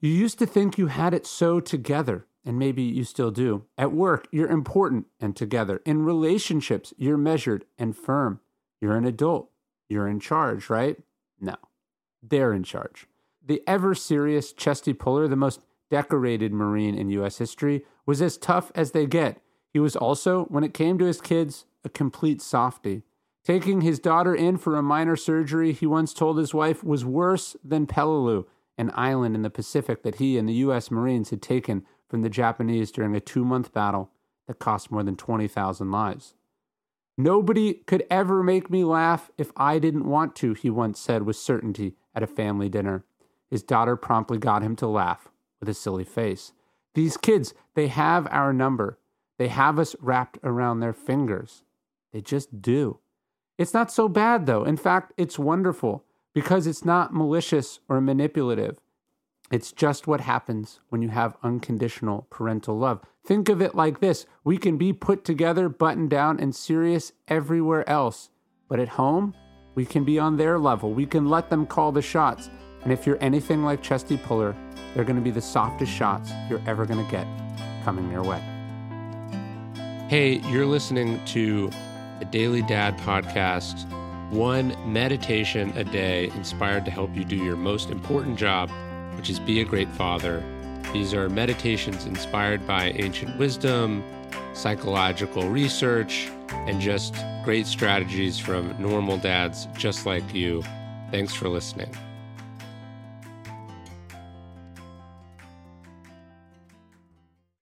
You used to think you had it so together, and maybe you still do. At work, you're important and together. In relationships, you're measured and firm. You're an adult. You're in charge, right? No, they're in charge. The ever serious Chesty Puller, the most decorated Marine in U.S. history, was as tough as they get. He was also, when it came to his kids, a complete softy. Taking his daughter in for a minor surgery, he once told his wife, was worse than Peleliu, an island in the Pacific that he and the U.S. Marines had taken from the Japanese during a two month battle that cost more than 20,000 lives. Nobody could ever make me laugh if I didn't want to, he once said with certainty at a family dinner. His daughter promptly got him to laugh with a silly face. These kids, they have our number. They have us wrapped around their fingers. They just do. It's not so bad, though. In fact, it's wonderful because it's not malicious or manipulative. It's just what happens when you have unconditional parental love. Think of it like this we can be put together, buttoned down, and serious everywhere else. But at home, we can be on their level. We can let them call the shots. And if you're anything like Chesty Puller, they're going to be the softest shots you're ever going to get coming your way. Hey, you're listening to the Daily Dad podcast, one meditation a day inspired to help you do your most important job, which is be a great father. These are meditations inspired by ancient wisdom, psychological research, and just great strategies from normal dads just like you. Thanks for listening.